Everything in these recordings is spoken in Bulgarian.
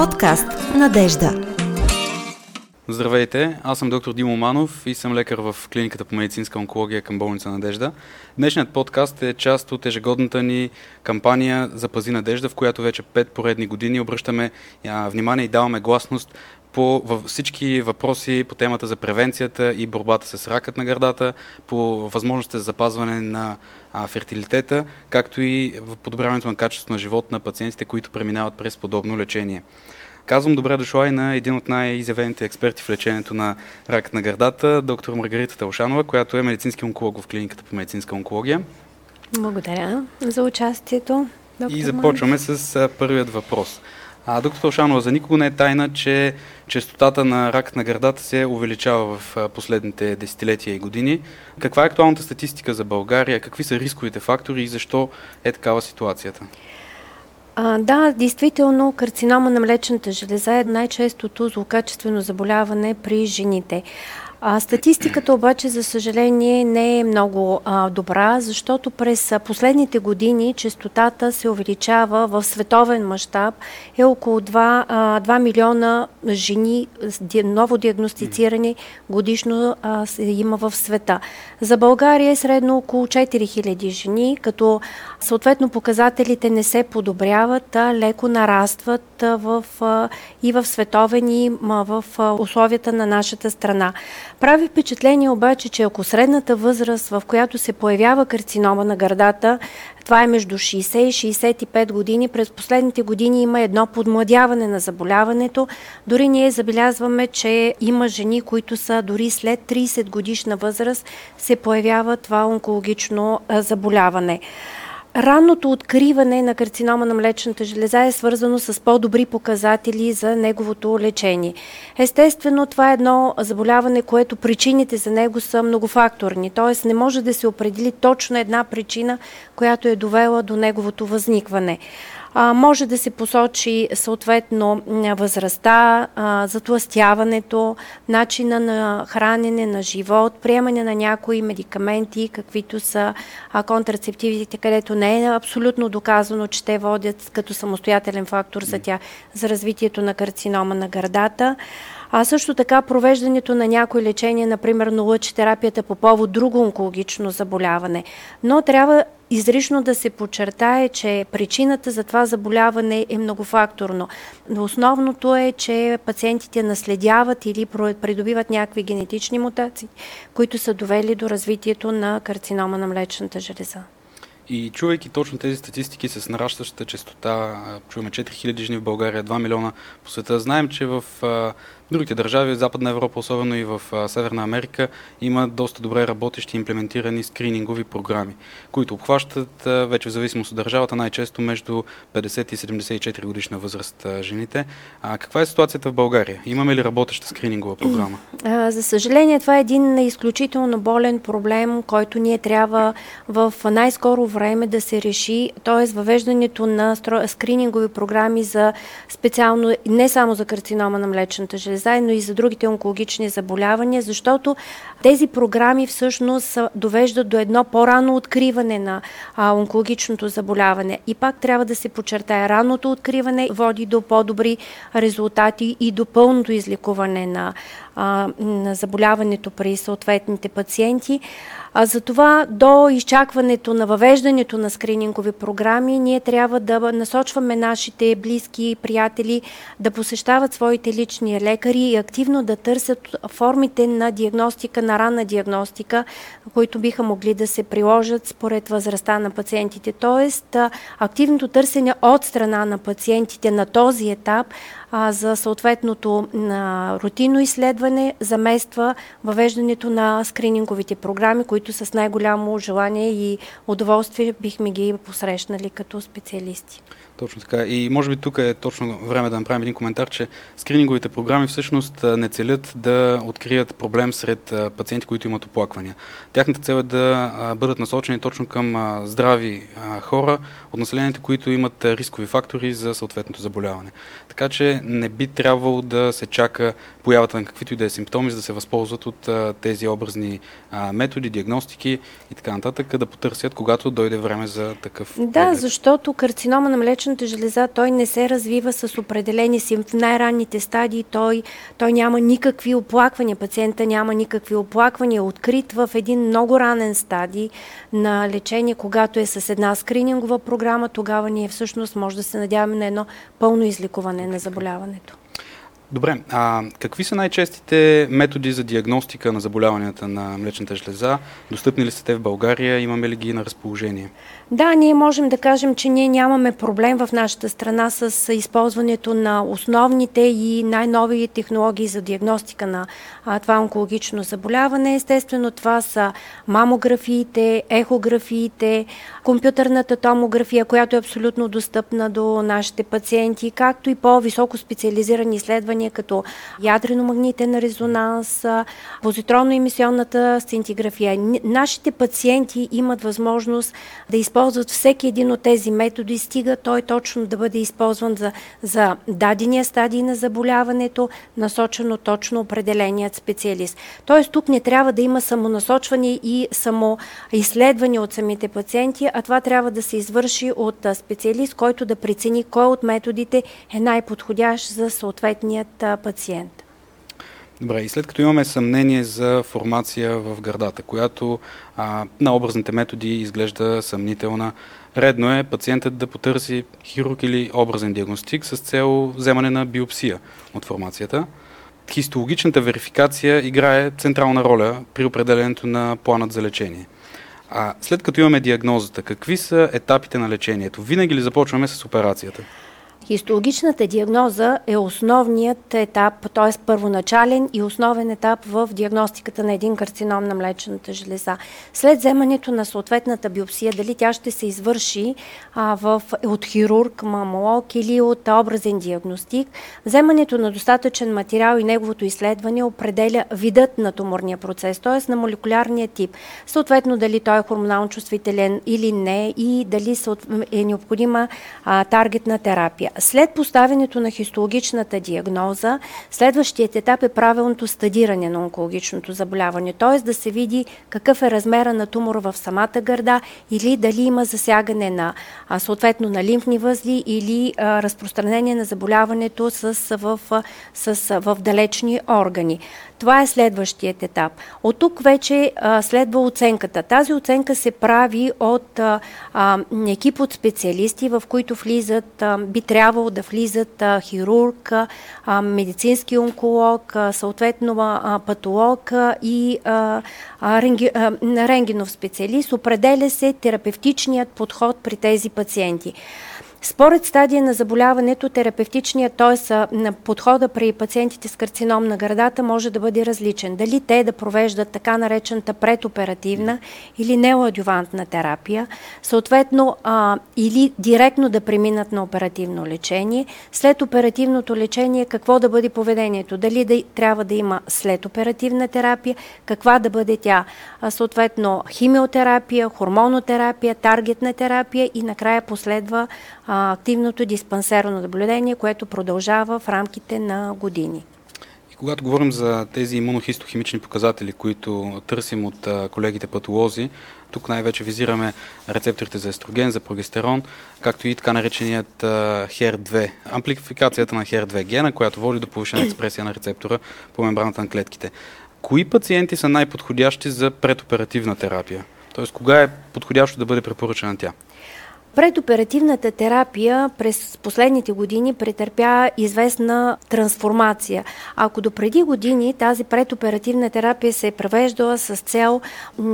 Подкаст Надежда. Здравейте, аз съм доктор Димо Манов и съм лекар в клиниката по медицинска онкология към болница Надежда. Днешният подкаст е част от ежегодната ни кампания за Пази Надежда, в която вече пет поредни години обръщаме внимание и даваме гласност по всички въпроси по темата за превенцията и борбата с ракът на гърдата, по възможността за запазване на фертилитета, както и подобряването на качеството на живот на пациентите, които преминават през подобно лечение. Казвам добре дошла и на един от най-изявените експерти в лечението на рак на гърдата, доктор Маргарита Талшанова, която е медицински онколог в клиниката по медицинска онкология. Благодаря за участието. Доктор и започваме с първият въпрос. А, доктор Талшанова, за никого не е тайна, че частотата на рак на гърдата се увеличава в последните десетилетия и години. Каква е актуалната статистика за България? Какви са рисковите фактори и защо е такава ситуацията? А, да, действително карцинома на млечната железа е най-честото злокачествено заболяване при жените. Статистиката обаче, за съжаление, не е много а, добра, защото през последните години частотата се увеличава в световен мащаб. Е около 2, а, 2 милиона жени ново диагностицирани годишно а, има в света. За България е средно около 4000 жени, като съответно показателите не се подобряват, а леко нарастват а, в, а, и в световен и а, в а, условията на нашата страна. Прави впечатление обаче, че ако средната възраст, в която се появява карцинома на гърдата, това е между 60 и 65 години, през последните години има едно подмладяване на заболяването. Дори ние забелязваме, че има жени, които са дори след 30 годишна възраст, се появява това онкологично заболяване. Ранното откриване на карцинома на млечната железа е свързано с по-добри показатели за неговото лечение. Естествено, това е едно заболяване, което причините за него са многофакторни, т.е. не може да се определи точно една причина, която е довела до неговото възникване. А, може да се посочи съответно възрастта, а, затластяването, начина на хранене, на живот, приемане на някои медикаменти, каквито са а, контрацептивите, където не е абсолютно доказано, че те водят като самостоятелен фактор за, тя, за развитието на карцинома на гърдата. А също така провеждането на някои лечение, например на лъч терапията по повод друго онкологично заболяване. Но трябва изрично да се подчертае, че причината за това заболяване е многофакторно. Но основното е, че пациентите наследяват или придобиват някакви генетични мутации, които са довели до развитието на карцинома на млечната железа. И чувайки точно тези статистики с нарастващата частота, чуваме 4000 жени в България, 2 милиона по света, знаем, че в другите държави, Западна Европа, особено и в Северна Америка, има доста добре работещи имплементирани скринингови програми, които обхващат вече в зависимост от държавата най-често между 50 и 74 годишна възраст жените. А каква е ситуацията в България? Имаме ли работеща скринингова програма? За съжаление, това е един изключително болен проблем, който ние трябва в най-скоро време да се реши, т.е. въвеждането на скринингови програми за специално, не само за карцинома на млечната железа, заедно и за другите онкологични заболявания, защото тези програми всъщност довеждат до едно по-рано откриване на а, онкологичното заболяване. И пак трябва да се подчертая, ранното откриване води до по-добри резултати и до пълното излекуване на, а, на заболяването при съответните пациенти. А за това до изчакването на въвеждането на скринингови програми, ние трябва да насочваме нашите близки и приятели да посещават своите лични лекари и активно да търсят формите на диагностика, на ранна диагностика, които биха могли да се приложат според възрастта на пациентите. Тоест, активното търсене от страна на пациентите на този етап а, за съответното на рутинно изследване замества въвеждането на скрининговите програми, които с най-голямо желание и удоволствие бихме ги посрещнали като специалисти. Точно така. И може би тук е точно време да направим един коментар, че скрининговите програми всъщност не целят да открият проблем сред пациенти, които имат оплаквания. Тяхната цел е да бъдат насочени точно към здрави хора, от населението, които имат рискови фактори за съответното заболяване. Така че не би трябвало да се чака появата на каквито и да е симптоми, за да се възползват от а, тези образни а, методи, диагностики и така нататък, да потърсят, когато дойде време за такъв. Да, преглед. защото карцинома на млечната железа той не се развива с определени си в най-ранните стадии, той, той няма никакви оплаквания, пациента няма никакви оплаквания, открит в един много ранен стадий на лечение, когато е с една скринингова програма, тогава ние всъщност може да се надяваме на едно пълно изликуване на заболяването. Добре, а какви са най-честите методи за диагностика на заболяванията на млечната жлеза? Достъпни ли са те в България? Имаме ли ги на разположение? Да, ние можем да кажем, че ние нямаме проблем в нашата страна с използването на основните и най-нови технологии за диагностика на а, това онкологично заболяване. Естествено, това са мамографиите, ехографиите, компютърната томография, която е абсолютно достъпна до нашите пациенти, както и по-високо специализирани изследвания, като ядрено-магнитен резонанс, позитронно-емисионната сцинтиграфия. Нашите пациенти имат възможност да използват използват всеки един от тези методи, стига той точно да бъде използван за, за дадения стадий на заболяването, насочено точно определеният специалист. Тоест тук не трябва да има самонасочване и самоизследване от самите пациенти, а това трябва да се извърши от специалист, който да прецени кой от методите е най-подходящ за съответният пациент. Добре, и след като имаме съмнение за формация в гърдата, която а, на образните методи изглежда съмнителна, редно е пациентът да потърси хирург или образен диагностик с цел вземане на биопсия от формацията. Хистологичната верификация играе централна роля при определенето на планът за лечение. А след като имаме диагнозата, какви са етапите на лечението? Винаги ли започваме с операцията? Хистологичната диагноза е основният етап, т.е. първоначален и основен етап в диагностиката на един карцином на млечната железа. След вземането на съответната биопсия, дали тя ще се извърши а, в, от хирург, мамолог или от образен диагностик, вземането на достатъчен материал и неговото изследване определя видът на туморния процес, т.е. на молекулярния тип. Съответно, дали той е хормонално чувствителен или не и дали е необходима а, таргетна терапия. След поставянето на хистологичната диагноза, следващият етап е правилното стадиране на онкологичното заболяване, т.е. да се види какъв е размера на тумора в самата гърда или дали има засягане на съответно на лимфни възли или разпространение на заболяването с, в, с, в далечни органи. Това е следващият етап. От тук вече а, следва оценката. Тази оценка се прави от а, а, екип от специалисти, в които влизат, а, би трябвало да влизат а, хирург, а, медицински онколог, а, съответно а, патолог а, и а, ренги, а, рентгенов специалист. Определя се терапевтичният подход при тези пациенти. Според стадия на заболяването, терапевтичният, т.е. на подхода при пациентите с карцином на гърдата може да бъде различен. Дали те да провеждат така наречената предоперативна или неоадювантна терапия, съответно а, или директно да преминат на оперативно лечение. След оперативното лечение какво да бъде поведението? Дали да, трябва да има след оперативна терапия, каква да бъде тя? А, съответно химиотерапия, хормонотерапия, таргетна терапия и накрая последва активното диспансерно наблюдение, което продължава в рамките на години. И когато говорим за тези имунохистохимични показатели, които търсим от колегите патолози, тук най-вече визираме рецепторите за естроген, за прогестерон, както и така нареченият HER2, амплификацията на HER2 гена, която води до повишена експресия на рецептора по мембраната на клетките. Кои пациенти са най-подходящи за предоперативна терапия? Тоест, кога е подходящо да бъде препоръчана тя? Предоперативната терапия през последните години претърпя известна трансформация. Ако до преди години тази предоперативна терапия се е превеждала с цел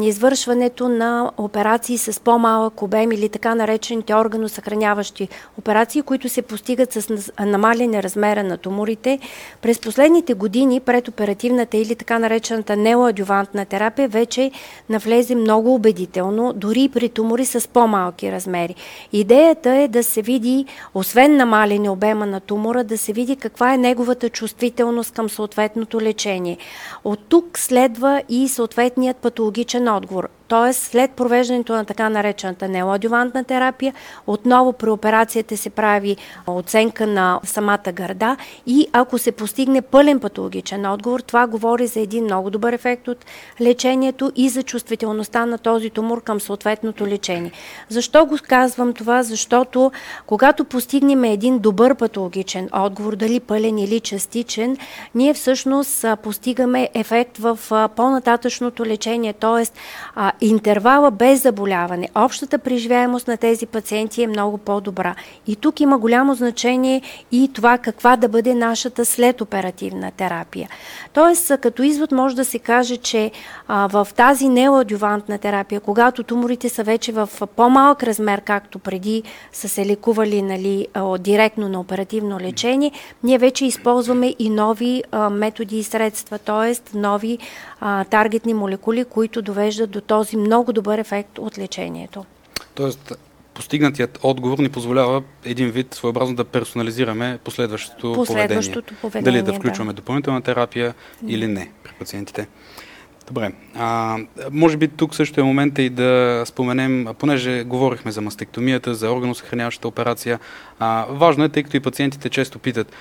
извършването на операции с по-малък обем или така наречените органосъхраняващи операции, които се постигат с намалене размера на туморите, през последните години предоперативната или така наречената неоадювантна терапия вече навлезе много убедително, дори при тумори с по-малки размери. Идеята е да се види, освен намалене обема на тумора, да се види каква е неговата чувствителност към съответното лечение. От тук следва и съответният патологичен отговор т.е. след провеждането на така наречената неоадювантна терапия, отново при операцията се прави оценка на самата гърда и ако се постигне пълен патологичен отговор, това говори за един много добър ефект от лечението и за чувствителността на този тумор към съответното лечение. Защо го казвам това? Защото когато постигнем един добър патологичен отговор, дали пълен или частичен, ние всъщност постигаме ефект в по-нататъчното лечение, т.е. интервала без заболяване. Общата преживяемост на тези пациенти е много по-добра. И тук има голямо значение и това каква да бъде нашата следоперативна терапия. Тоест, като извод може да се каже, че а, в тази неоадювантна терапия, когато туморите са вече в по-малък размер, както преди са се лекували нали, директно на оперативно лечение, ние вече използваме и нови а, методи и средства, т.е. нови а, таргетни молекули, които довеждат до този много добър ефект от лечението. Тоест, постигнатият отговор ни позволява един вид своеобразно да персонализираме последващото, последващото поведение. поведение. Дали да включваме да. допълнителна терапия или не при пациентите. Добре. А, може би тук също е момента и да споменем, понеже говорихме за мастектомията, за органосъхраняващата операция. А, важно е, тъй като и пациентите често питат,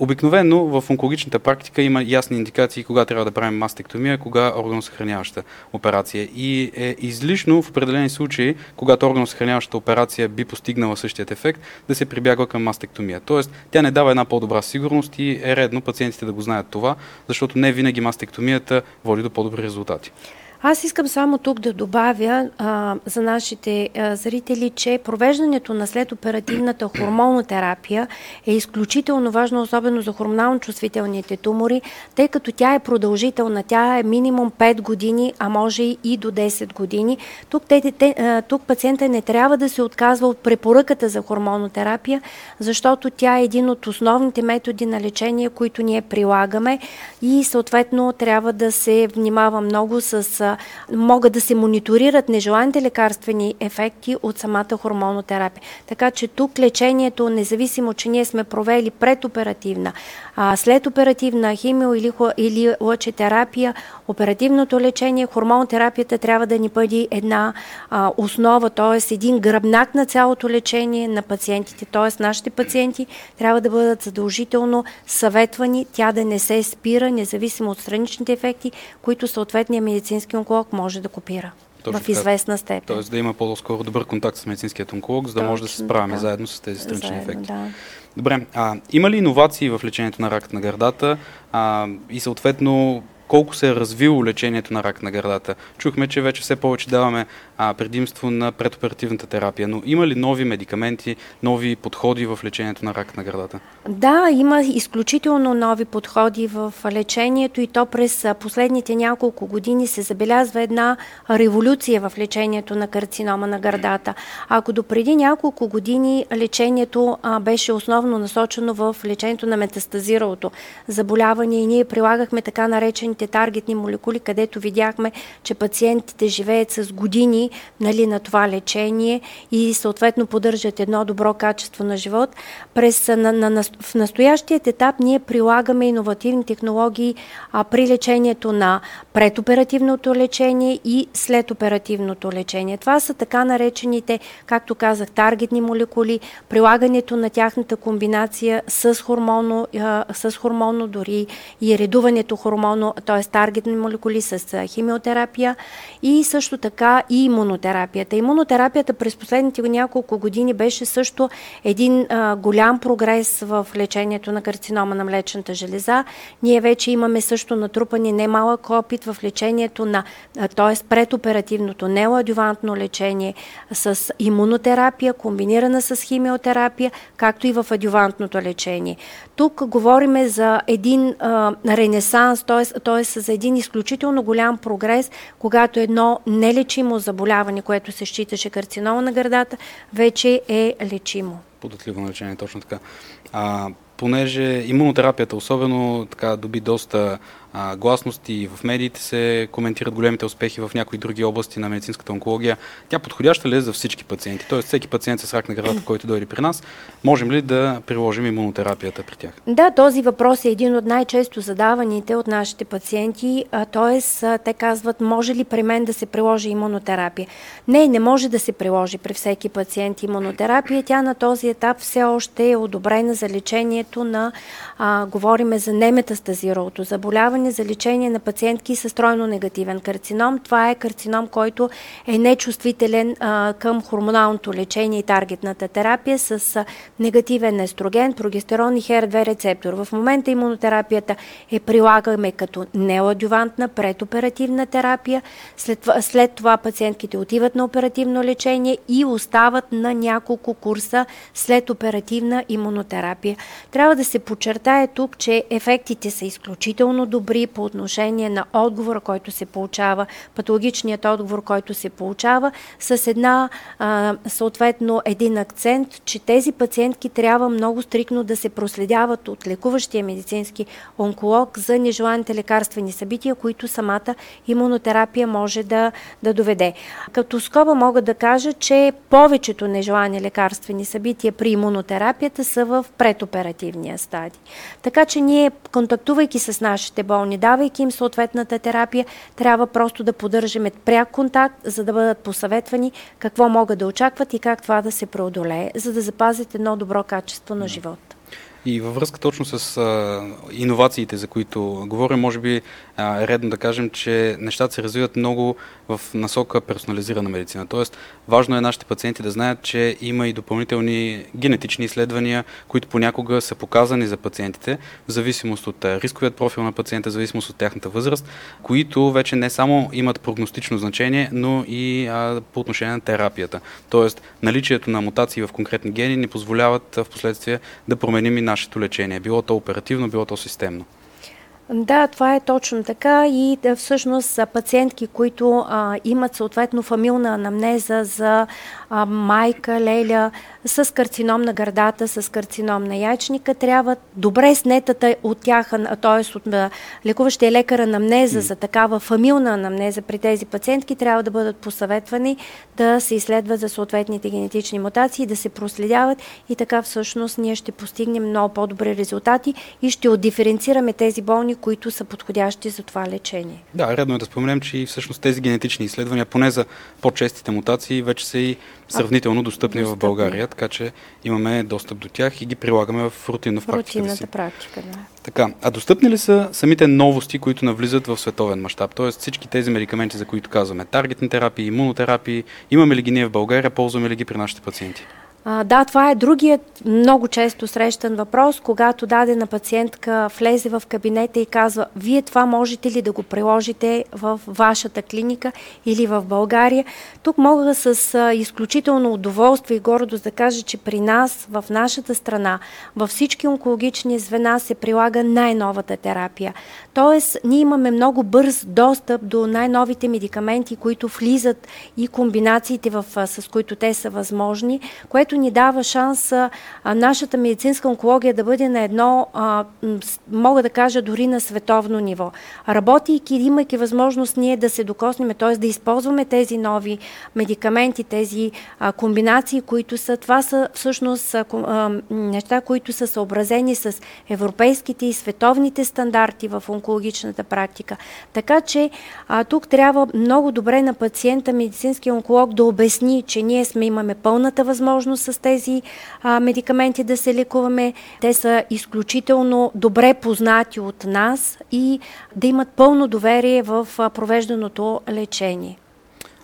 Обикновено в онкологичната практика има ясни индикации кога трябва да правим мастектомия, кога органосъхраняваща операция. И е излишно в определени случаи, когато органосъхраняващата операция би постигнала същият ефект, да се прибягва към мастектомия. Тоест, тя не дава една по-добра сигурност и е редно пациентите да го знаят това, защото не винаги мастектомията води до по-добри резултати. Аз искам само тук да добавя а, за нашите а, зрители, че провеждането на следоперативната хормонотерапия е изключително важно, особено за хормонално чувствителните тумори, тъй като тя е продължителна. Тя е минимум 5 години, а може и до 10 години. Тук, те, те, а, тук пациента не трябва да се отказва от препоръката за хормонотерапия, защото тя е един от основните методи на лечение, които ние прилагаме и съответно трябва да се внимава много с могат да се мониторират нежеланите лекарствени ефекти от самата хормонотерапия. Така че тук лечението, независимо, че ние сме провели предоперативна, а, след оперативна химио или, или лъчетерапия, оперативното лечение, хормонотерапията трябва да ни бъде една а, основа, т.е. един гръбнак на цялото лечение на пациентите. Т.е. нашите пациенти трябва да бъдат задължително съветвани, тя да не се спира, независимо от страничните ефекти, които съответният медицински онколог може да копира. Точно в известна степен. Тоест да има по-скоро добър контакт с медицинският онколог, за да Точно, може да се справяме да. заедно с тези странични заедно, ефекти. Да. Добре, а, има ли иновации в лечението на рак на гърдата а, и съответно колко се е развило лечението на рак на гърдата. Чухме, че вече все повече даваме а, предимство на предоперативната терапия, но има ли нови медикаменти, нови подходи в лечението на рак на гърдата? Да, има изключително нови подходи в лечението и то през последните няколко години се забелязва една революция в лечението на карцинома на гърдата. Ако до преди няколко години лечението а, беше основно насочено в лечението на метастазиралото заболяване и ние прилагахме така наречените различните таргетни молекули, където видяхме, че пациентите живеят с години нали, на това лечение и съответно поддържат едно добро качество на живот. През, на, на, в настоящият етап ние прилагаме иновативни технологии а, при лечението на предоперативното лечение и следоперативното лечение. Това са така наречените, както казах, таргетни молекули, прилагането на тяхната комбинация с хормоно, а, с хормоно дори и редуването хормоно, т.е. таргетни молекули с химиотерапия и също така и имунотерапията. Имунотерапията през последните няколко години беше също един а, голям прогрес в лечението на карцинома на млечната железа. Ние вече имаме също натрупани немалък опит в лечението на, т.е. предоперативното неоадювантно лечение с имунотерапия, комбинирана с химиотерапия, както и в адювантното лечение. Тук говориме за един а, ренесанс, т.е т.е. за един изключително голям прогрес, когато едно нелечимо заболяване, което се считаше карцинома на гърдата, вече е лечимо. Податливо лечение, точно така. А, понеже имунотерапията особено така доби доста а, гласност и в медиите се коментират големите успехи в някои други области на медицинската онкология. Тя подходяща ли е за всички пациенти? Тоест всеки пациент с рак на градата, който дойде при нас, можем ли да приложим имунотерапията при тях? Да, този въпрос е един от най-често задаваните от нашите пациенти. Т.е. те казват, може ли при мен да се приложи имунотерапия? Не, не може да се приложи при всеки пациент имунотерапия. Тя на този етап все още е одобрена за лечението на, а, говориме за неметастазиралото заболяване, за лечение на пациентки с тройно негативен карцином. Това е карцином, който е нечувствителен а, към хормоналното лечение и таргетната терапия с а, негативен естроген, прогестерон и HER2 рецептор. В момента имунотерапията е прилагаме като неоадювантна предоперативна терапия. След, след това пациентките отиват на оперативно лечение и остават на няколко курса след оперативна имунотерапия. Трябва да се подчертае тук, че ефектите са изключително добри по отношение на отговора, който се получава, патологичният отговор, който се получава, с една, а, съответно, един акцент, че тези пациентки трябва много стрикно да се проследяват от лекуващия медицински онколог за нежеланите лекарствени събития, които самата имунотерапия може да, да доведе. Като скоба мога да кажа, че повечето нежелани лекарствени събития при имунотерапията са в предоперативния стадий. Така че ние, контактувайки с нашите болни, давайки им съответната терапия, трябва просто да поддържаме пряк контакт, за да бъдат посъветвани какво могат да очакват и как това да се преодолее, за да запазят едно добро качество на живот. И във връзка точно с а, иновациите, за които говорим, може би а, е редно да кажем, че нещата се развиват много в насока персонализирана медицина. Тоест, важно е нашите пациенти да знаят, че има и допълнителни генетични изследвания, които понякога са показани за пациентите, в зависимост от рисковият профил на пациента, в зависимост от тяхната възраст, които вече не само имат прогностично значение, но и а, по отношение на терапията. Тоест, наличието на мутации в конкретни гени ни позволяват в последствие да променим и нашето лечение. Било то оперативно, било то системно. Да, това е точно така. И да, всъщност пациентки, които а, имат съответно фамилна анамнеза за а, майка, леля с карцином на гърдата, с карцином на яйчника, трябва добре снетата от тях, т.е. от лекуващия лекар анамнеза за такава фамилна анамнеза при тези пациентки, трябва да бъдат посъветвани да се изследват за съответните генетични мутации, да се проследяват и така всъщност ние ще постигнем много по-добри резултати и ще отдиференцираме тези болни, които са подходящи за това лечение. Да, редно е да споменем, че всъщност тези генетични изследвания, поне за по-честите мутации, вече са и сравнително достъпни, достъпни в България, така че имаме достъп до тях и ги прилагаме в рутинна в практиката си. практика, да. Така, а достъпни ли са самите новости, които навлизат в световен мащаб? Тоест всички тези медикаменти, за които казваме, таргетни терапии, имунотерапии, имаме ли ги ние в България, ползваме ли ги при нашите пациенти? А, да, това е другият много често срещан въпрос, когато дадена пациентка влезе в кабинета и казва, вие това можете ли да го приложите в вашата клиника или в България. Тук мога с а, изключително удоволствие и гордост да кажа, че при нас, в нашата страна, във всички онкологични звена се прилага най-новата терапия. Тоест, ние имаме много бърз достъп до най-новите медикаменти, които влизат и комбинациите, в, с които те са възможни, което ни дава шанс а, нашата медицинска онкология да бъде на едно, а, мога да кажа, дори на световно ниво. Работейки, имайки възможност ние да се докоснем, т.е. да използваме тези нови медикаменти, тези а, комбинации, които са, това са всъщност а, неща, които са съобразени с европейските и световните стандарти в онкологичната практика. Така че а, тук трябва много добре на пациента, медицинския онколог да обясни, че ние сме имаме пълната възможност с тези а, медикаменти да се лекуваме. Те са изключително добре познати от нас и да имат пълно доверие в провежданото лечение.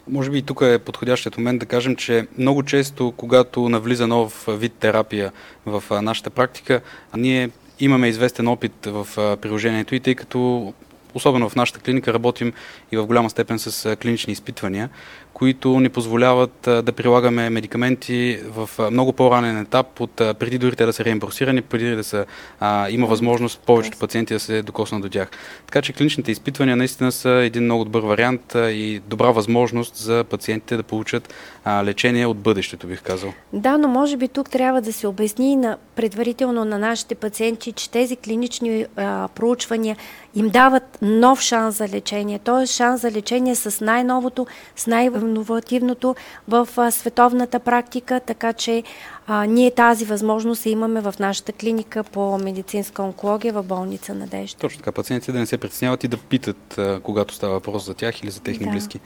Може би и тук е подходящият момент да кажем, че много често, когато навлиза нов вид терапия в нашата практика, ние имаме известен опит в приложението и тъй като особено в нашата клиника работим и в голяма степен с клинични изпитвания, които ни позволяват да прилагаме медикаменти в много по-ранен етап, от преди дори те да са реимбурсирани, преди да са, а, има възможност повечето пациенти да се докоснат до тях. Така че клиничните изпитвания наистина са един много добър вариант и добра възможност за пациентите да получат а, лечение от бъдещето, бих казал. Да, но може би тук трябва да се обясни на, предварително на нашите пациенти, че тези клинични а, проучвания им дават нов шанс за лечение, т.е. шанс за лечение с най-новото, с най-инновативното в а, световната практика, така че а, ние тази възможност имаме в нашата клиника по медицинска онкология в болница Надежда. Точно така, пациентите да не се притесняват и да питат, а, когато става въпрос за тях или за техни да. близки.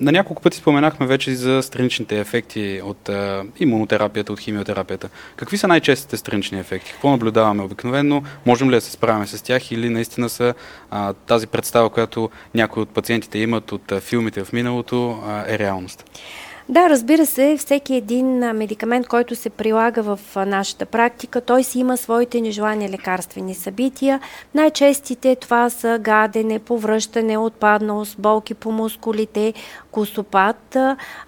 На няколко пъти споменахме вече за страничните ефекти от а, имунотерапията, от химиотерапията. Какви са най-честите странични ефекти? Какво наблюдаваме обикновено? Можем ли да се справяме с тях или наистина са а, тази представа, която някои от пациентите имат от а, филмите в миналото, а, е реалност? Да, разбира се, всеки един медикамент, който се прилага в нашата практика, той си има своите нежелани лекарствени събития. Най-честите това са гадене, повръщане, отпадност, болки по мускулите, косопат.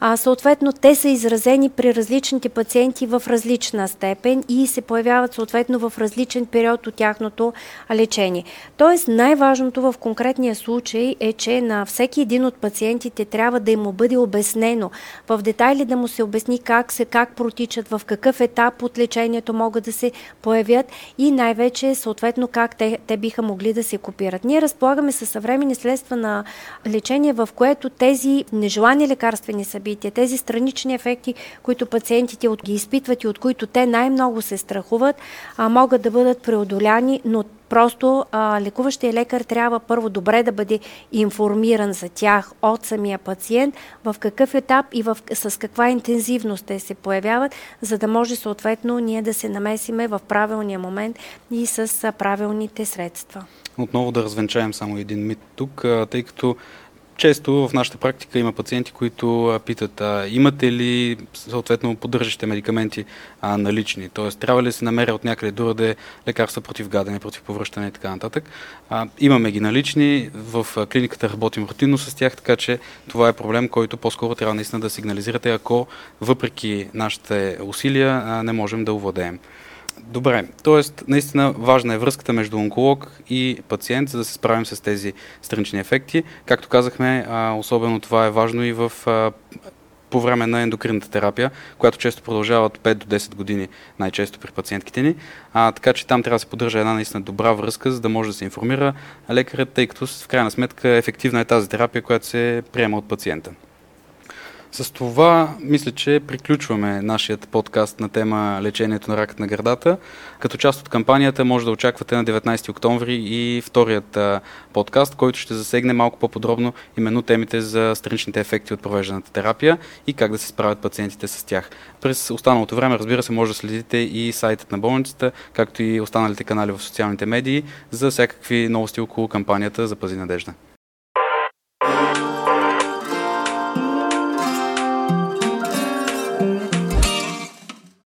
А, съответно, те са изразени при различните пациенти в различна степен и се появяват съответно в различен период от тяхното лечение. Тоест, най-важното в конкретния случай е, че на всеки един от пациентите трябва да им бъде обяснено в детайли да му се обясни как се, как протичат, в какъв етап от лечението могат да се появят и най-вече съответно как те, те биха могли да се копират. Ние разполагаме със съвременни следства на лечение, в което тези нежелани лекарствени събития, тези странични ефекти, които пациентите от ги изпитват и от които те най-много се страхуват, а, могат да бъдат преодоляни, но Просто а, лекуващия лекар трябва първо добре да бъде информиран за тях от самия пациент, в какъв етап и в, с каква интензивност те се появяват, за да може съответно ние да се намесиме в правилния момент и с правилните средства. Отново да развенчаем само един мит тук, тъй като често в нашата практика има пациенти, които питат, а, имате ли съответно поддържащите медикаменти а, налични, т.е. трябва ли да се намеря от някъде другаде лекарства против гадене, против повръщане и така нататък. А, имаме ги налични, в клиниката работим рутинно с тях, така че това е проблем, който по-скоро трябва наистина да сигнализирате, ако въпреки нашите усилия не можем да овладеем. Добре, т.е. наистина важна е връзката между онколог и пациент, за да се справим с тези странични ефекти. Както казахме, особено това е важно и в по време на ендокринната терапия, която често продължава от 5 до 10 години, най-често при пациентките ни. А, така че там трябва да се поддържа една наистина добра връзка, за да може да се информира лекарят, тъй като в крайна сметка ефективна е тази терапия, която се приема от пациента. С това мисля, че приключваме нашият подкаст на тема лечението на ракът на гърдата. Като част от кампанията може да очаквате на 19 октомври и вторият подкаст, който ще засегне малко по-подробно именно темите за страничните ефекти от провежданата терапия и как да се справят пациентите с тях. През останалото време, разбира се, може да следите и сайтът на болницата, както и останалите канали в социалните медии за всякакви новости около кампанията за Пази надежда.